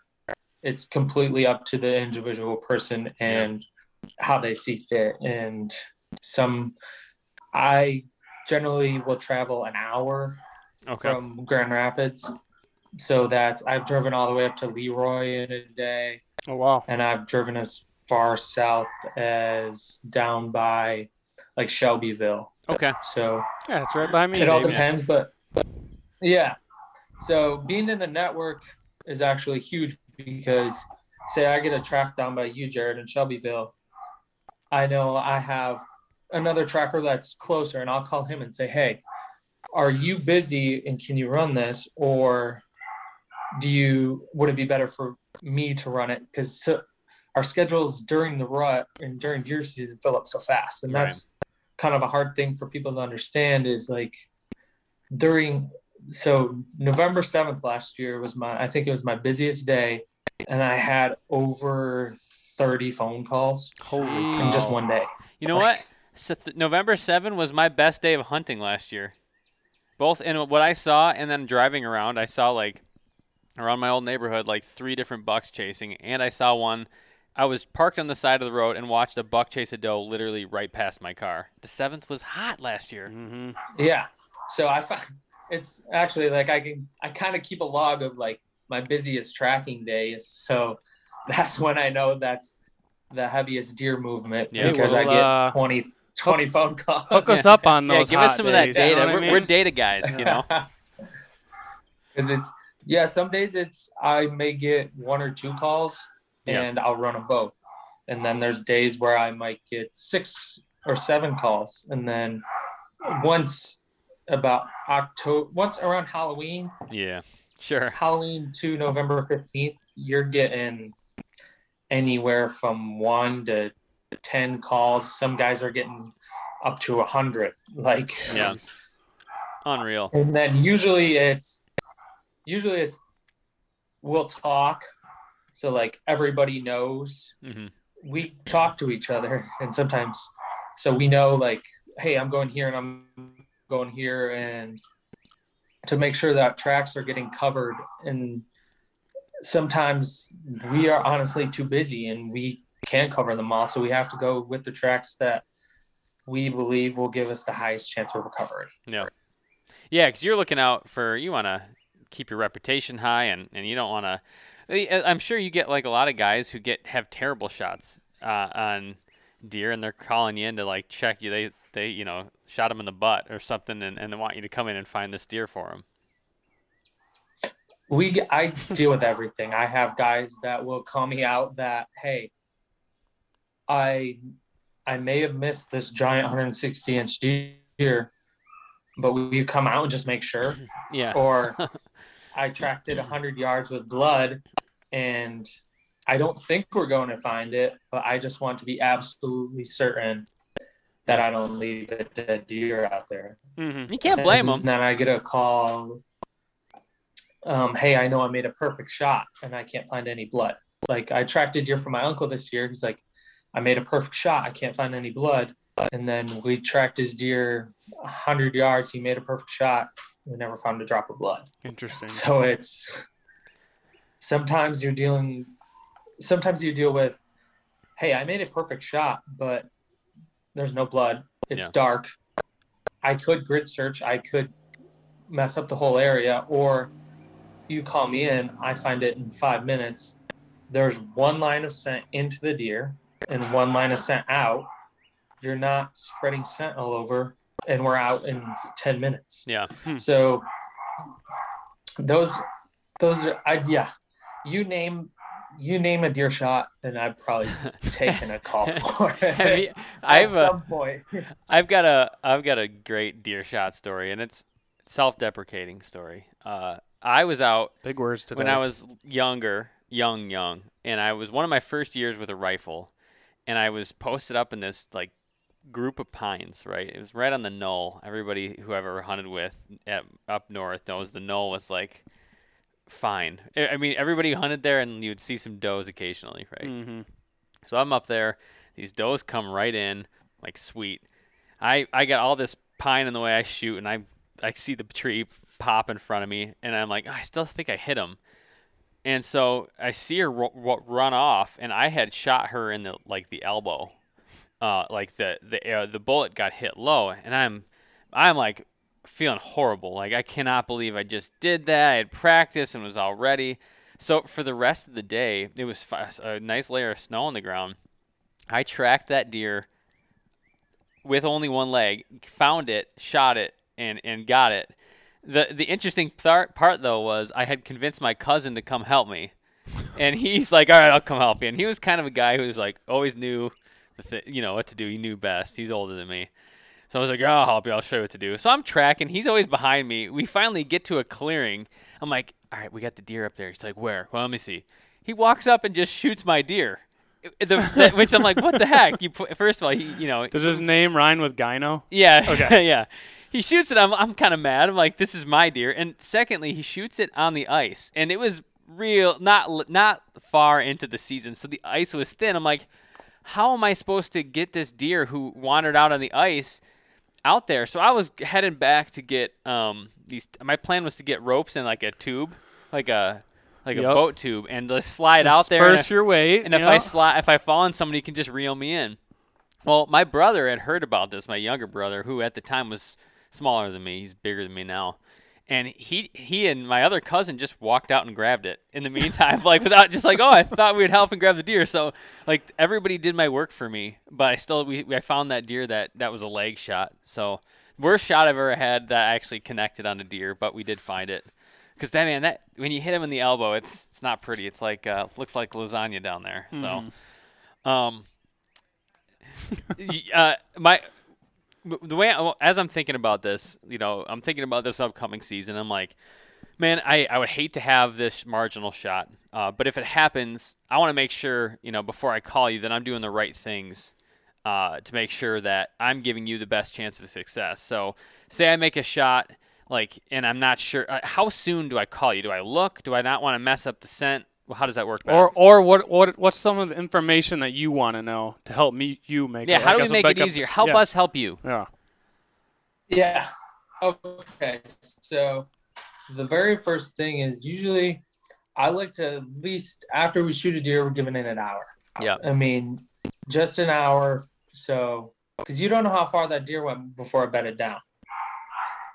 it's completely up to the individual person and how they see fit and some I generally will travel an hour Okay. from Grand Rapids. So that's I've driven all the way up to Leroy in a day, Oh wow. and I've driven as far south as down by like Shelbyville. Okay. So Yeah, it's right by me. it all depends, but yeah. So being in the network is actually huge because say I get a track down by you, Jared, in Shelbyville. I know I have another tracker that's closer, and I'll call him and say, Hey, are you busy and can you run this? Or do you would it be better for me to run it? Because our schedules during the rut and during deer season fill up so fast. And Right. that's kind of a hard thing for people to understand is like during so November 7th last year was my I think it was my busiest day and I had over 30 phone calls Holy in just one day. You know what? So th- November 7 was my best day of hunting last year. Both in what I saw and then driving around, I saw like around my old neighborhood like three different bucks chasing and I saw one I was parked on the side of the road and watched a buck chase a doe literally right past my car. The 7th was hot last year. Mm-hmm. Yeah. So I found it's actually like I can I kind of keep a log of like my busiest tracking days. So that's when I know that's the heaviest deer movement Yeah, because I get uh, 20, 20 phone calls. Hook us up on Yeah, those. give us hot some of that days, you know data. what I we're, mean? we're data guys, you know. Because it's yeah, some days it's I may get one or two calls Yeah. and I'll run them both. And then there's days where I might get six or seven calls. And then once about October once around Halloween, yeah. Sure. Halloween to November 15th, you're getting anywhere from one to 10 calls. Some guys are getting up to a 100. Like, Yeah. Unreal. and then usually it's, usually it's, we'll talk. So, like, everybody knows hmm we talk to each other and sometimes so we know like hey i'm going here and i'm going here and to make sure that tracks are getting covered and sometimes we are honestly too busy and we can't cover them all so we have to go with the tracks that we believe will give us the highest chance of recovery Yeah. Yeah, because you're looking out for you want to keep your reputation high, and, and you don't want to. I'm sure you get like a lot of guys who get have terrible shots uh, on deer, and they're calling you in to like check you. They they you know shot them in the butt or something, and, and they want you to come in and find this deer for them. We i deal with everything i have guys that will call me out that hey i i may have missed this giant 160 inch deer but will you come out and just make sure Yeah. or i tracked it 100 yards with blood and i don't think we're going to find it but i just want to be absolutely certain that i don't leave a dead deer out there Mm-hmm. You can't blame and them. then I get a call. Um, hey, I know I made a perfect shot and I can't find any blood. like I tracked a deer for my uncle this year. He's like, I made a perfect shot. I can't find any blood. And then we tracked his deer 100 yards. He made a perfect shot. We never found a drop of blood. Interesting. So it's sometimes you're dealing, sometimes you deal with, hey, I made a perfect shot, but there's no blood. It's Yeah. dark. I could grid search. I could mess up the whole area. Or you call me in, I find it in five minutes. There's one line of scent into the deer and one line of scent out. You're not spreading scent all over, and we're out in 10 minutes. Yeah. So those those are I yeah. You name you name a deer shot, and I've probably taken a call for it. Have you- I've uh, some point. I've got a I've got a great deer shot story, and it's self-deprecating story. Uh, I was out Big words today. when I was younger, young, young, and I was one of my first years with a rifle, and I was posted up in this like group of pines. Right, it was right on the knoll. Everybody who I've ever hunted with at, up north knows the knoll was like fine. I mean, everybody hunted there, and you would see some does occasionally, right? hmm So I'm up there. These does come right in, like sweet. I I got all this pine in the way I shoot, and I I see the tree pop in front of me, and I'm like, I still think I hit him. And so I see her run off, and I had shot her in the like the elbow, uh, like the the uh, the bullet got hit low, and I'm I'm like feeling horrible. Like I cannot believe I just did that. I had practiced and was all ready. So for the rest of the day, it was a nice layer of snow on the ground. I tracked that deer with only one leg, found it, shot it, and and got it. The The interesting part, part though was I had convinced my cousin to come help me, and he's like, "All right, I'll come help you." And he was kind of a guy who was like always knew the th- you know what to do. He knew best. He's older than me. So I was like, "Yeah, I'll help you. I'll show you what to do. So I'm tracking. He's always behind me. We finally get to a clearing. I'm like, all right, we got the deer up there. He's like, where? Well, let me see. He walks up and just shoots my deer. The, the- which I'm like, what the heck? You put, first of all, he, you know, Does his name rhyme with Gyno? yeah, Okay. yeah. He shoots it. I'm, I'm kind of mad. I'm like, this is my deer. And secondly, he shoots it on the ice, and it was real, not not far into the season, so the ice was thin. I'm like, how am I supposed to get this deer who wandered out on the ice out there? So I was heading back to get um these. My plan was to get ropes and like a tube, like a like a boat tube, and just slide out there. and Disperse your weight. and if I slide, if I fall on somebody, can just reel me in. Well, my brother had heard about this. My younger brother, who at the time was smaller than me, he's bigger than me now, and he he and my other cousin just walked out and grabbed it. In the meantime, like without just like, oh, I thought we'd help and grab the deer. So like everybody did my work for me, but I still we I found that deer that that was a leg shot. So worst shot I've ever had that actually connected on a deer, but we did find it. Because that man, that when you hit him in the elbow, it's it's not pretty. It's like uh, looks like lasagna down there. So, um, uh, my the way I, as I'm thinking about this, you know, I'm thinking about this upcoming season. I'm like, man, I, I would hate to have this marginal shot, uh, but if it happens, I want to make sure, you know, before I call you, that I'm doing the right things uh, to make sure that I'm giving you the best chance of success. So, say I make a shot, like, and I'm not sure, uh, how soon do I call you? Do I look? Do I not want to mess up the scent? Well, how does that work best? Or, or what, what, what's some of the information that you want to know to help me, you make yeah, it? how do we make it easier? Help yeah, us help you. Yeah. Yeah. Okay. So the very first thing is usually I like to at least after we shoot a deer, we're giving it an hour. Yeah. I mean, just an hour. So, because you don't know how far that deer went before I bedded down.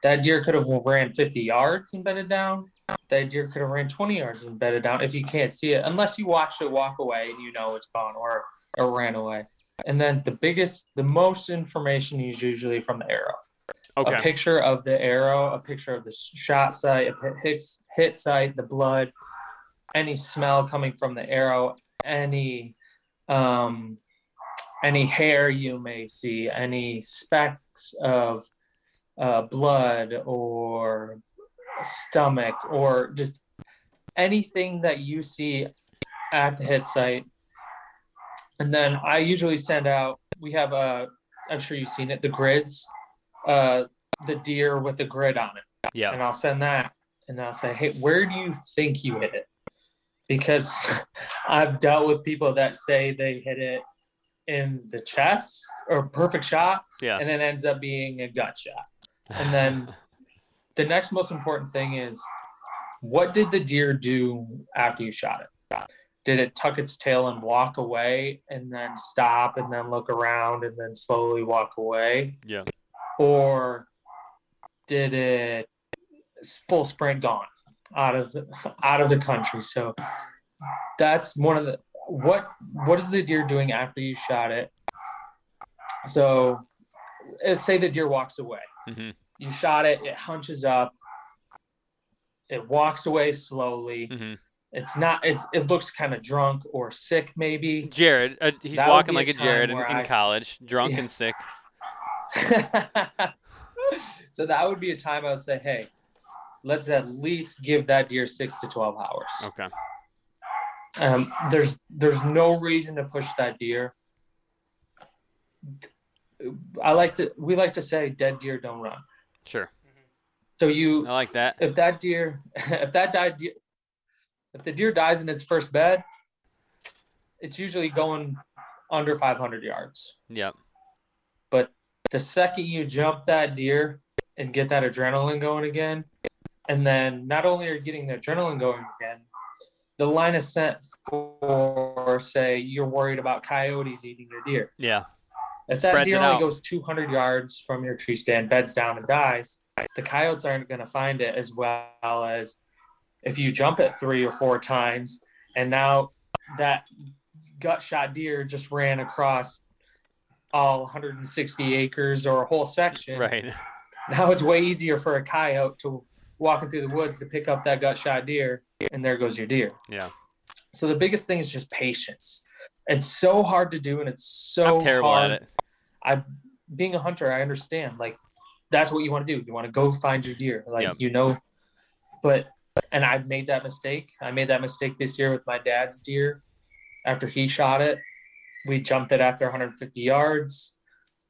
That deer could have ran 50 yards and bedded down. That deer could have ran 20 yards and bedded down if you can't see it, unless you watched it walk away and you know it's gone or, or ran away. And then the biggest, the most information is usually from the arrow Okay. a picture of the arrow, a picture of the shot site, a hit, hit site, the blood, any smell coming from the arrow, any um, any hair you may see, any specks of uh, blood or stomach, or just anything that you see at the hit site. And then I usually send out. We have a. I'm sure you've seen it. The grids uh, the deer with the grid on it, Yeah. and I'll send that, and I'll say, "Hey, where do you think you hit it?" because I've dealt with people that say they hit it in the chest or perfect shot, Yeah. and it ends up being a gut shot. And then the next most important thing is what did the deer do after you shot it? Did it tuck its tail and walk away and then stop and then look around and then slowly walk away? Yeah. Or did it full sprint gone out of the, out of the country? So that's one of the what what is the deer doing after you shot it? So let's say the deer walks away hmm you shot it, it hunches up, it walks away slowly. hmm It's not, it's, it looks kind of drunk or sick, maybe. Jared, uh, he's That walking like a Jared in, I- college, drunk Yeah. and sick. so that would be a time I would say, hey, let's at least give that deer six to 12 hours. Okay. Um, there's there's no reason to push that deer. I like to we like to say dead deer don't run. Sure. So you I like that. if that deer if that died if the deer dies in its first bed it's usually going under 500 yards Yep. but the second you jump that deer and get that adrenaline going again and then not only are you getting the adrenaline going again the line of scent for say you're worried about coyotes eating your deer Yeah. If that deer only goes 200 yards from your tree stand, beds down and dies, the coyotes aren't going to find it as well as if you jump it three or four times and now that gut shot deer just ran across all 160 acres or a whole section. Right. Now it's way easier for a coyote to walking through the woods to pick up that gut shot deer, and there goes your deer. Yeah. So the biggest thing is just patience. It's so hard to do, and it's so I'm terrible hard at it. I being a hunter, I understand. Like that's what you want to do. You want to go find your deer. Like Yep. you know, but and I made that mistake. I made that mistake this year with my dad's deer. After he shot it, we jumped it after 150 yards.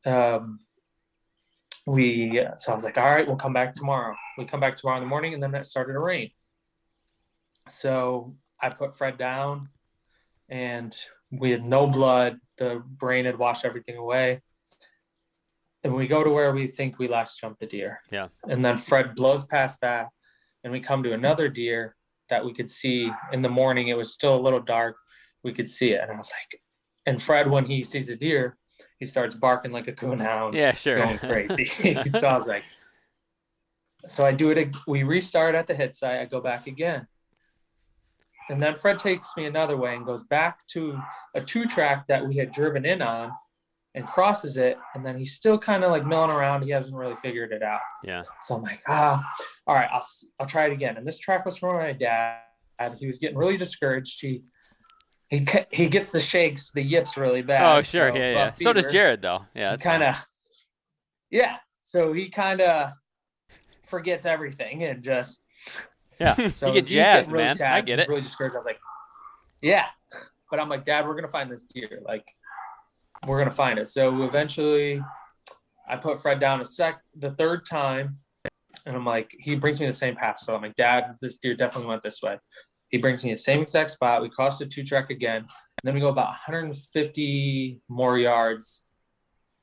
Um, we so I was like, all right, we'll come back tomorrow. We come back tomorrow in the morning, and then it started to rain. So I put Fred down, and we had no blood. The brain had washed everything away. And we go to where we think we last jumped the deer. Yeah. And then Fred blows past that, and we come to another deer that we could see in the morning. It was still a little dark. We could see it. And I was like, and Fred, when he sees a deer, he starts barking like a coonhound Yeah, sure. going crazy. so I was like, so I do it. We restart at the hit site. I go back again. And then Fred takes me another way and goes back to a two track that we had driven in on and crosses it. And then he's still kind of like milling around. He hasn't really figured it out. yeah. So I'm like, ah, all right, I'll, I'll try it again. And this track was from my dad. He was getting really discouraged. He, he, he gets the shakes, the yips really bad. Oh, sure. so Yeah, yeah. So does Jared, though. Yeah. kind of yeah so he kind of forgets everything and just Yeah. so you get jazzed, really man. sad, I get it. really discouraged. I was like yeah. But i'm like dad we're gonna find this deer. Like we're gonna find it. So eventually i put fred down a sec the third time and i'm like he brings me the same path. So i'm like dad this deer definitely went this way. He brings me the same exact spot. We cross the two track again. And then we go about 150 more yards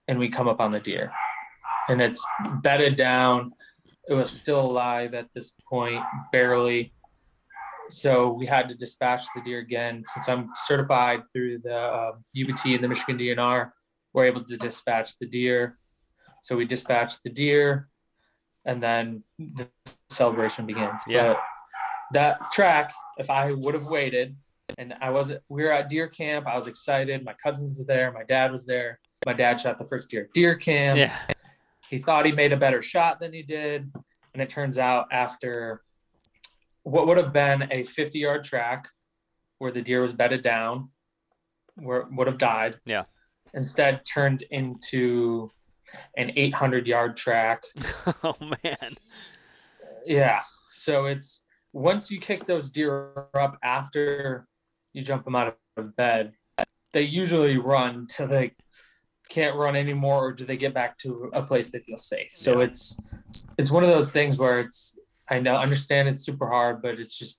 and we come up on the deer. And it's bedded down it was still alive at this point barely. So we had to dispatch the deer again. Since i'm certified through the uh, ubt and the michigan dnr we're able to dispatch the deer. So we dispatched the deer and then the celebration begins. Yeah. but that track if i would have waited and i wasn't we were at deer camp i was excited. My cousins were there my dad was there. My dad shot the first deer at deer camp. Yeah. He thought he made a better shot than he did and it turns out after what would have been a 50 yard track where the deer was bedded down where it would have died Yeah. instead turned into an 800 yard track oh, man. yeah so it's once you kick those deer up after you jump them out of bed they usually run to they can't run anymore or do they get back to a place they feel safe so Yeah. it's it's one of those things where it's i know understand it's super hard but it's just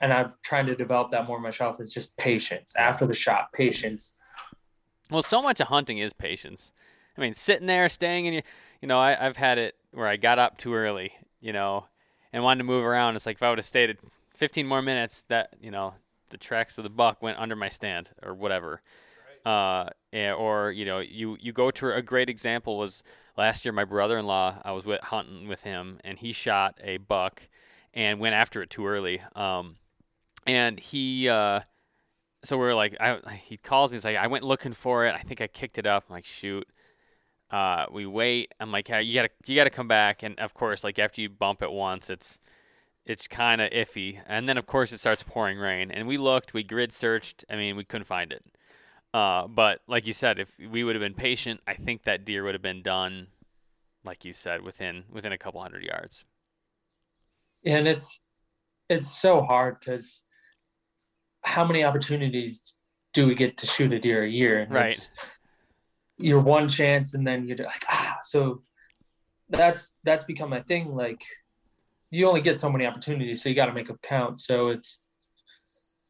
and I'm trying to develop that more myself is just patience after the shot, patience. Well, so much of hunting is patience. I mean, sitting there, staying in your, you know, I, I've had it where I got up too early, you know, and wanted to move around. It's like if I would have stayed at 15 more minutes, that you know, the tracks of the buck went under my stand or whatever. Uh, and, or you know, you you go to a great example was last year. My brother-in-law, I was with hunting with him, and he shot a buck and went after it too early. Um, and he. Uh, so we are like, I, he calls me. He's like, I went looking for it. I think I kicked it up. I'm like, shoot. Uh, we wait. I'm like, hey, you gotta, you gotta come back. And of course, like after you bump it once, it's, it's kind of iffy. And then of course it starts pouring rain. And we looked, we grid searched. I mean, we couldn't find it. Uh, but like you said, if we would have been patient, I think that deer would have been done, like you said, within within a couple hundred yards. And it's, it's so hard because how many opportunities do we get to shoot a deer a year? And Right. Your one chance, and then you're like, ah. So that's that's become my thing. Like, you only get so many opportunities, so you got to make them count. So it's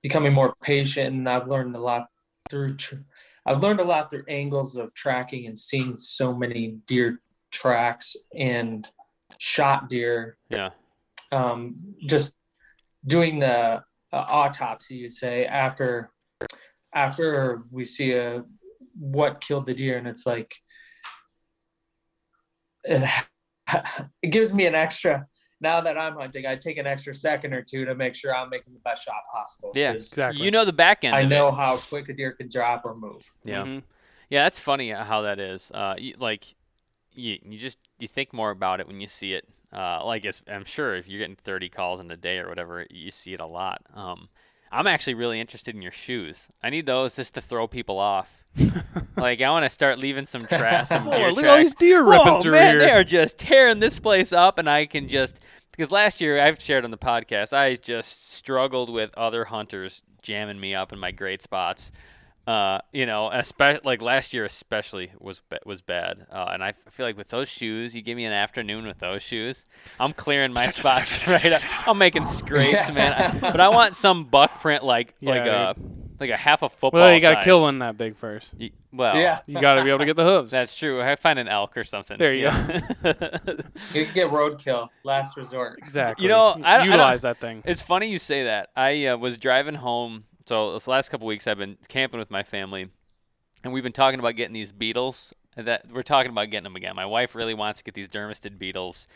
becoming more patient, and I've learned a lot through. Tr- I've learned a lot through angles of tracking and seeing so many deer tracks and shot deer Yeah. um, just doing the uh, autopsy, you'd say after after we see a what killed the deer, and it's like it, it gives me an extra. Now that I'm hunting, I take an extra second or two to make sure I'm making the best shot possible. Yeah, Exactly. You know the back end. I of it. know how quick a deer can drop or move. Yeah. Mhm. Yeah, that's funny how that is. Uh, you, like, you you just you think more about it when you see it. Uh, like it's, I'm sure if you're getting 30 calls in a day or whatever, you see it a lot. Um, I'm actually really interested in your shoes. I need those just to throw people off. like I want to start leaving some trash, some Oh, deer look at all these deer ripping Whoa, through man, here. they are just tearing this place up, and I can just because last year I've shared on the podcast, I just struggled with other hunters jamming me up in my great spots. Uh, you know, especially like last year, especially was was bad. Uh, and I feel like with those shoes, you give me an afternoon with those shoes, I'm clearing my spots right up. I'm making scrapes, man. I- but I want some buck print like like Yeah, a like a half a football. Well, you got to kill one that big first. Y- Well, yeah, You got to be able to get the hooves. that's true. I find an elk or something. There you go. you can get roadkill, last resort. exactly. You know, I don't- I don't- utilize that thing. It's funny you say that. I uh, was driving home. So this last couple weeks, I've been camping with my family, and we've been talking about getting these beetles. That we're talking about getting them again. My wife really wants to get these dermestid beetles,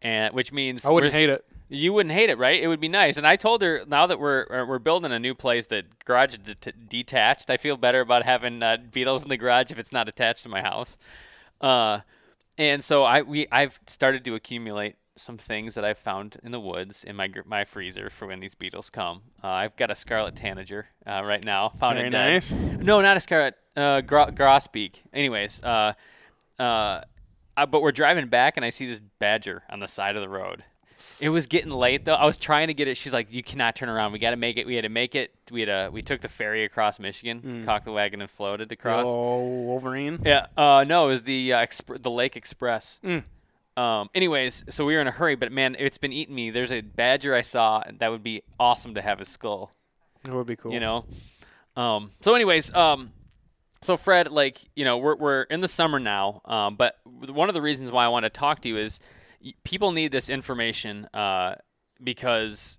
and which means I wouldn't hate it. You wouldn't hate it, right? It would be nice. And I told her now that we're uh, we're building a new place that garage detached. I feel better about having uh, beetles in the garage if it's not attached to my house. Uh, and so I we I've started to accumulate some things that I've found in the woods in my my freezer for when these beetles come. Uh, I've got a scarlet tanager uh, right now. Found Very it dead. nice. No, not a scarlet. Uh, gro- grosbeak. Anyways, uh, uh, but we're driving back and I see this badger on the side of the road. It was getting late though. I was trying to get it. She's like, "You cannot turn around. We got to make it. We had to make it. We had a. We took the ferry across Michigan, cocked the wagon, and floated across. Oh, Wolverine. Yeah. Uh, no, it was the uh, exp- the Lake Express. Mm. Um. Anyways, so we were in a hurry, but man, it's been eating me. There's a badger I saw that would be awesome to have his skull That would be cool. you know um so anyways um so fred like you know we're, we're in the summer now um but one of the reasons why i want to talk to you is people need this information uh because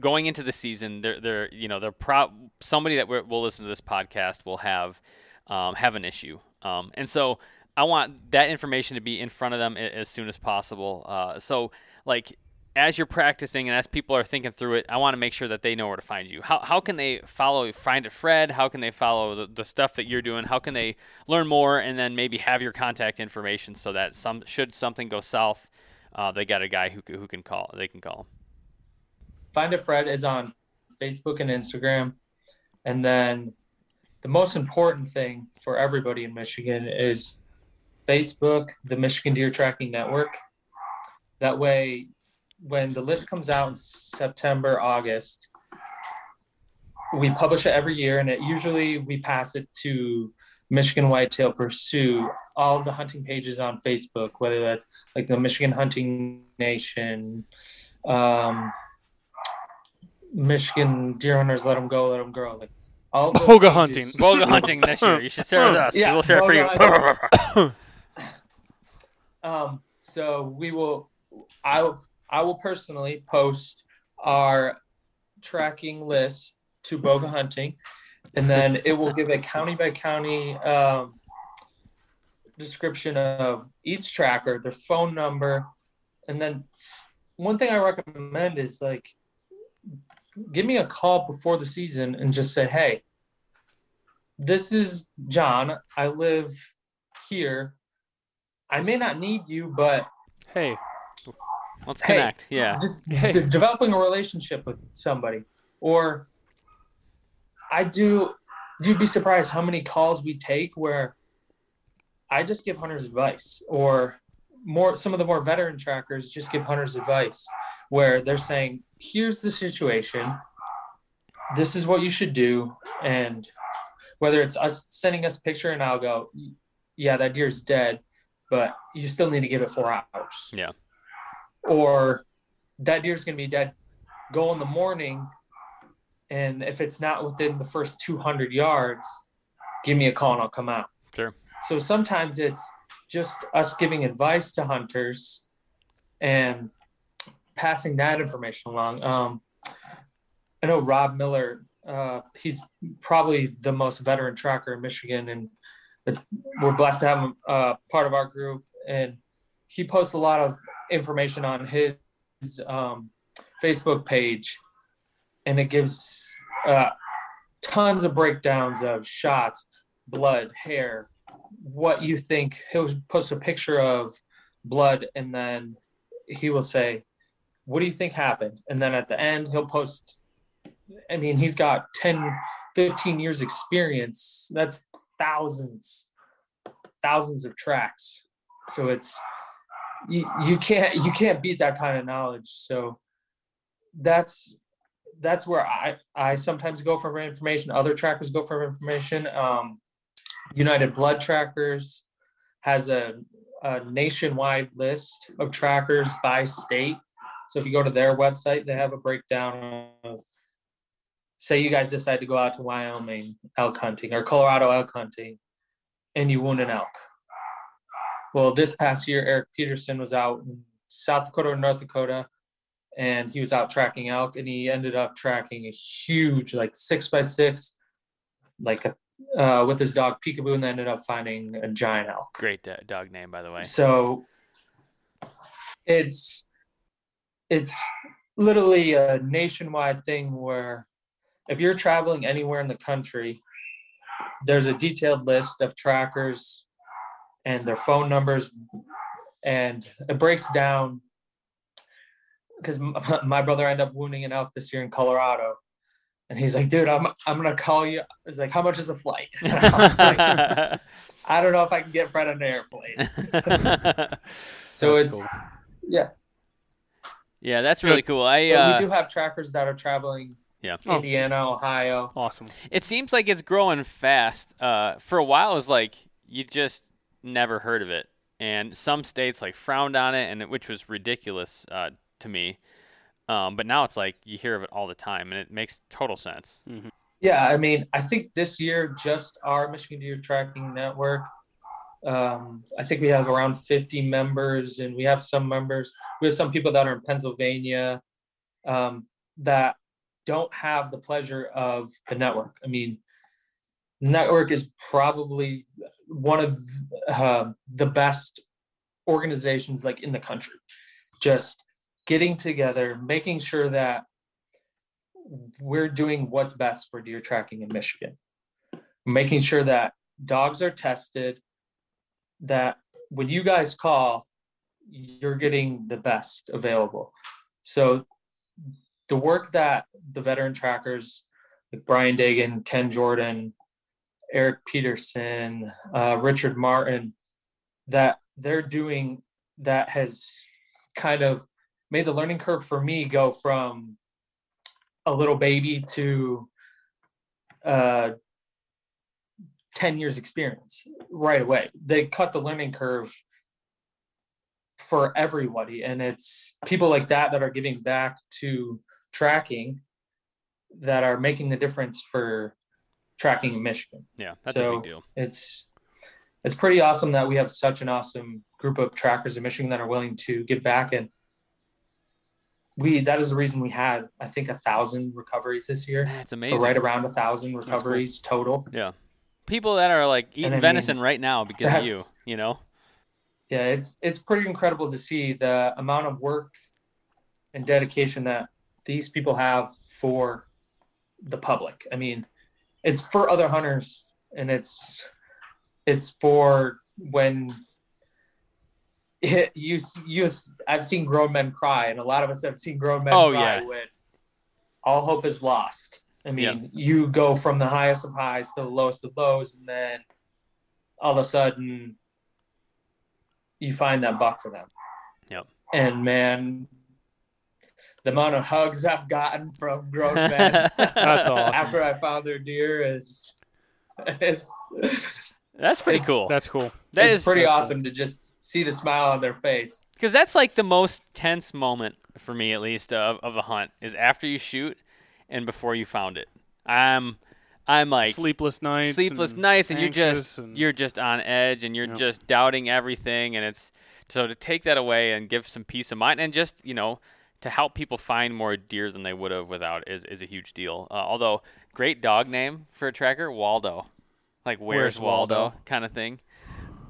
going into the season they're they're you know they're pro somebody that will will listen to this podcast will have um, have an issue um, and so i want that information to be in front of them as soon as possible uh, so like as you're practicing and as people are thinking through it, I want to make sure that they know where to find you. How, how can they follow Find a Fred? How can they follow the, the stuff that you're doing? How can they learn more and then maybe have your contact information so that some should something go south, uh, they got a guy who, who can call. They can call. Find a Fred is on Facebook and Instagram. And then the most important thing for everybody in Michigan is Facebook, the Michigan Deer Tracking Network. That way, when the list comes out in September, August, we publish it every year, and it usually we pass it to Michigan Whitetail Pursue, all the hunting pages on Facebook, whether that's like the Michigan Hunting Nation, um, Michigan deer hunters let them go, let them grow. Like all Bowga hunting. Bowga hunting this year. You should share with us. Yeah, we'll share it for you. Um, so we will, I will, I will personally post our tracking list to Bowga Hunting, and then it will give a county by county um, description of each tracker, their phone number, and then one thing I recommend is like, give me a call before the season and just say, hey, this is John. I live here. I may not need you, but Hey, Let's Hey. connect. Yeah. just Hey. de- developing a relationship with somebody. Or I do. You'd be surprised how many calls we take where I just give hunters advice, or more. Some of the more veteran trackers just give hunters advice, where they're saying, "Here's the situation. This is what you should do," and whether it's us sending us a picture and I'll go, "Yeah, that deer's dead," but you still need to give it four hours Yeah. or that deer's going to be dead go in the morning and if it's not within the first 200 yards give me a call and i'll come out Sure. so sometimes it's just us giving advice to hunters and passing that information along um, i know rob miller uh, he's probably the most veteran tracker in michigan and it's we're blessed to have him uh, part of our group and he posts a lot of information on his um, Facebook page, and it gives uh, tons of breakdowns of shots, blood, hair, what you think. He'll post a picture of blood, and then he will say, "What do you think happened?" And then at the end, he'll post. I mean, he's got 10, 15 years experience. That's thousands, thousands of tracks. So it's you, you can't you can't beat that kind of knowledge. So that's that's where i i sometimes go for information. Other trackers go for information. Um united blood trackers has a, a nationwide list of trackers by state. So if you go to their website they have a breakdown of say you guys decide to go out to wyoming elk hunting or colorado elk hunting and you wound an elk well, this past year, Eric Peterson was out in South Dakota or North Dakota, and he was out tracking elk, and he ended up tracking a huge, like six by six, like a, uh, with his dog Peekaboo, and they ended up finding a giant elk. Great do- dog name, by the way. So it's it's literally a nationwide thing where if you're traveling anywhere in the country, there's a detailed list of trackers and their phone numbers, and it breaks down because my brother ended up wounding an elk this year in Colorado. And he's like, dude, I'm I'm gonna call you. He's like, how much is a flight? I like, I don't know if I can get Fred on an airplane. So That's it's cool. yeah. yeah, that's really cool. I But uh, we do have trackers that are traveling Yeah. Oh. Indiana, Ohio. awesome. it seems like it's growing fast. Uh, for a while, it was like you just never heard of it, and some states like frowned on it, and it, which was ridiculous uh, to me. Um, but now it's like you hear of it all the time, and it makes total sense. Yeah, I mean, I think this year just our Michigan Deer Tracking Network. Um, I think we have around 50 members, and we have some members. We have some people that are in Pennsylvania um, that don't have the pleasure of the network. I mean, network is probably one of uh, the best organizations like in the country. Just getting together, making sure that we're doing what's best for deer tracking in Michigan. Making sure that dogs are tested, that when you guys call, you're getting the best available. So the work that the veteran trackers like Brian Dagan, Ken Jordan, Eric Peterson, uh, Richard Martin, that they're doing that has kind of made the learning curve for me go from a little baby to uh, 10 years experience right away. They cut the learning curve for everybody. And it's people like that that are giving back to tracking that are making the difference for tracking in Michigan. Yeah, that's a So- big deal. It's it's pretty awesome that we have such an awesome group of trackers in Michigan that are willing to give back and we that is the reason we had I think a thousand recoveries this year. That's amazing. right around a thousand recoveries total. Yeah. People that are like eating venison right now because of you, you know? Yeah, it's it's pretty incredible to see the amount of work and dedication that these people have for the public. I mean, it's for other hunters and it's it's for when it, you you I've seen grown men cry and a lot of us have seen grown men Oh, cry yeah. when all hope is lost. I mean, you go from the highest of highs to the lowest of lows and then all of a sudden you find that buck for them. Yep. And man, the amount of hugs I've gotten from grown men That's awesome. after I found their deer is it's That's pretty It's- cool. That's cool. That it's is pretty that's cool. awesome to just see the smile on their face. because that's like the most tense moment for me, at least, of, of a hunt is after you shoot and before you found it. I'm, I'm like sleepless nights. sleepless and nights, and you're just and- you're just on edge, and you're Yep. just doubting everything, and it's so to take that away and give some peace of mind, and just you know to help people find more deer than they would have without is is a huge deal. Uh, although great dog name for a tracker, Waldo, like where's, Where's Waldo? Waldo? kind of thing.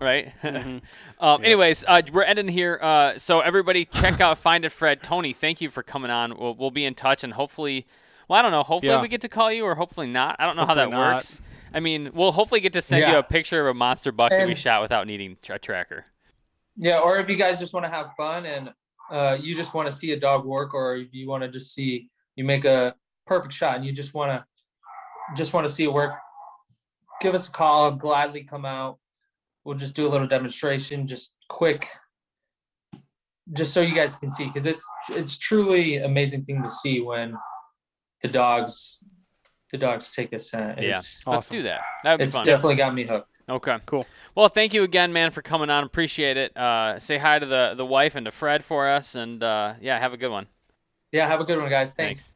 Right. Mhm. um, Anyways, uh, we're ending here. Uh, so everybody, check out Find It Fred. Tony, thank you for coming on. We'll, we'll be in touch, and hopefully, well, I don't know. Hopefully, Yeah. we get to call you, or hopefully not. I don't know how that not. works. I mean, we'll hopefully get to send you a picture of a monster buck that we shot without needing a tracker. Yeah, or if you guys just want to have fun and uh, you just want to see a dog work, or if you want to just see you make a perfect shot and you just want to just want to see it work, give us a call. I'll gladly come out. We'll just do a little demonstration, just quick, just so you guys can see, because it's it's truly amazing thing to see when the dogs the dogs take a scent. Yeah. It's, Let's Awesome. do that. That would be it's fun. definitely got me hooked. Okay. Cool. Well, thank you again, man, for coming on. Appreciate it. Uh, say hi to the, the wife and to Fred for us, and uh, yeah, have a good one. Yeah, have a good one, guys. Thanks. Thanks.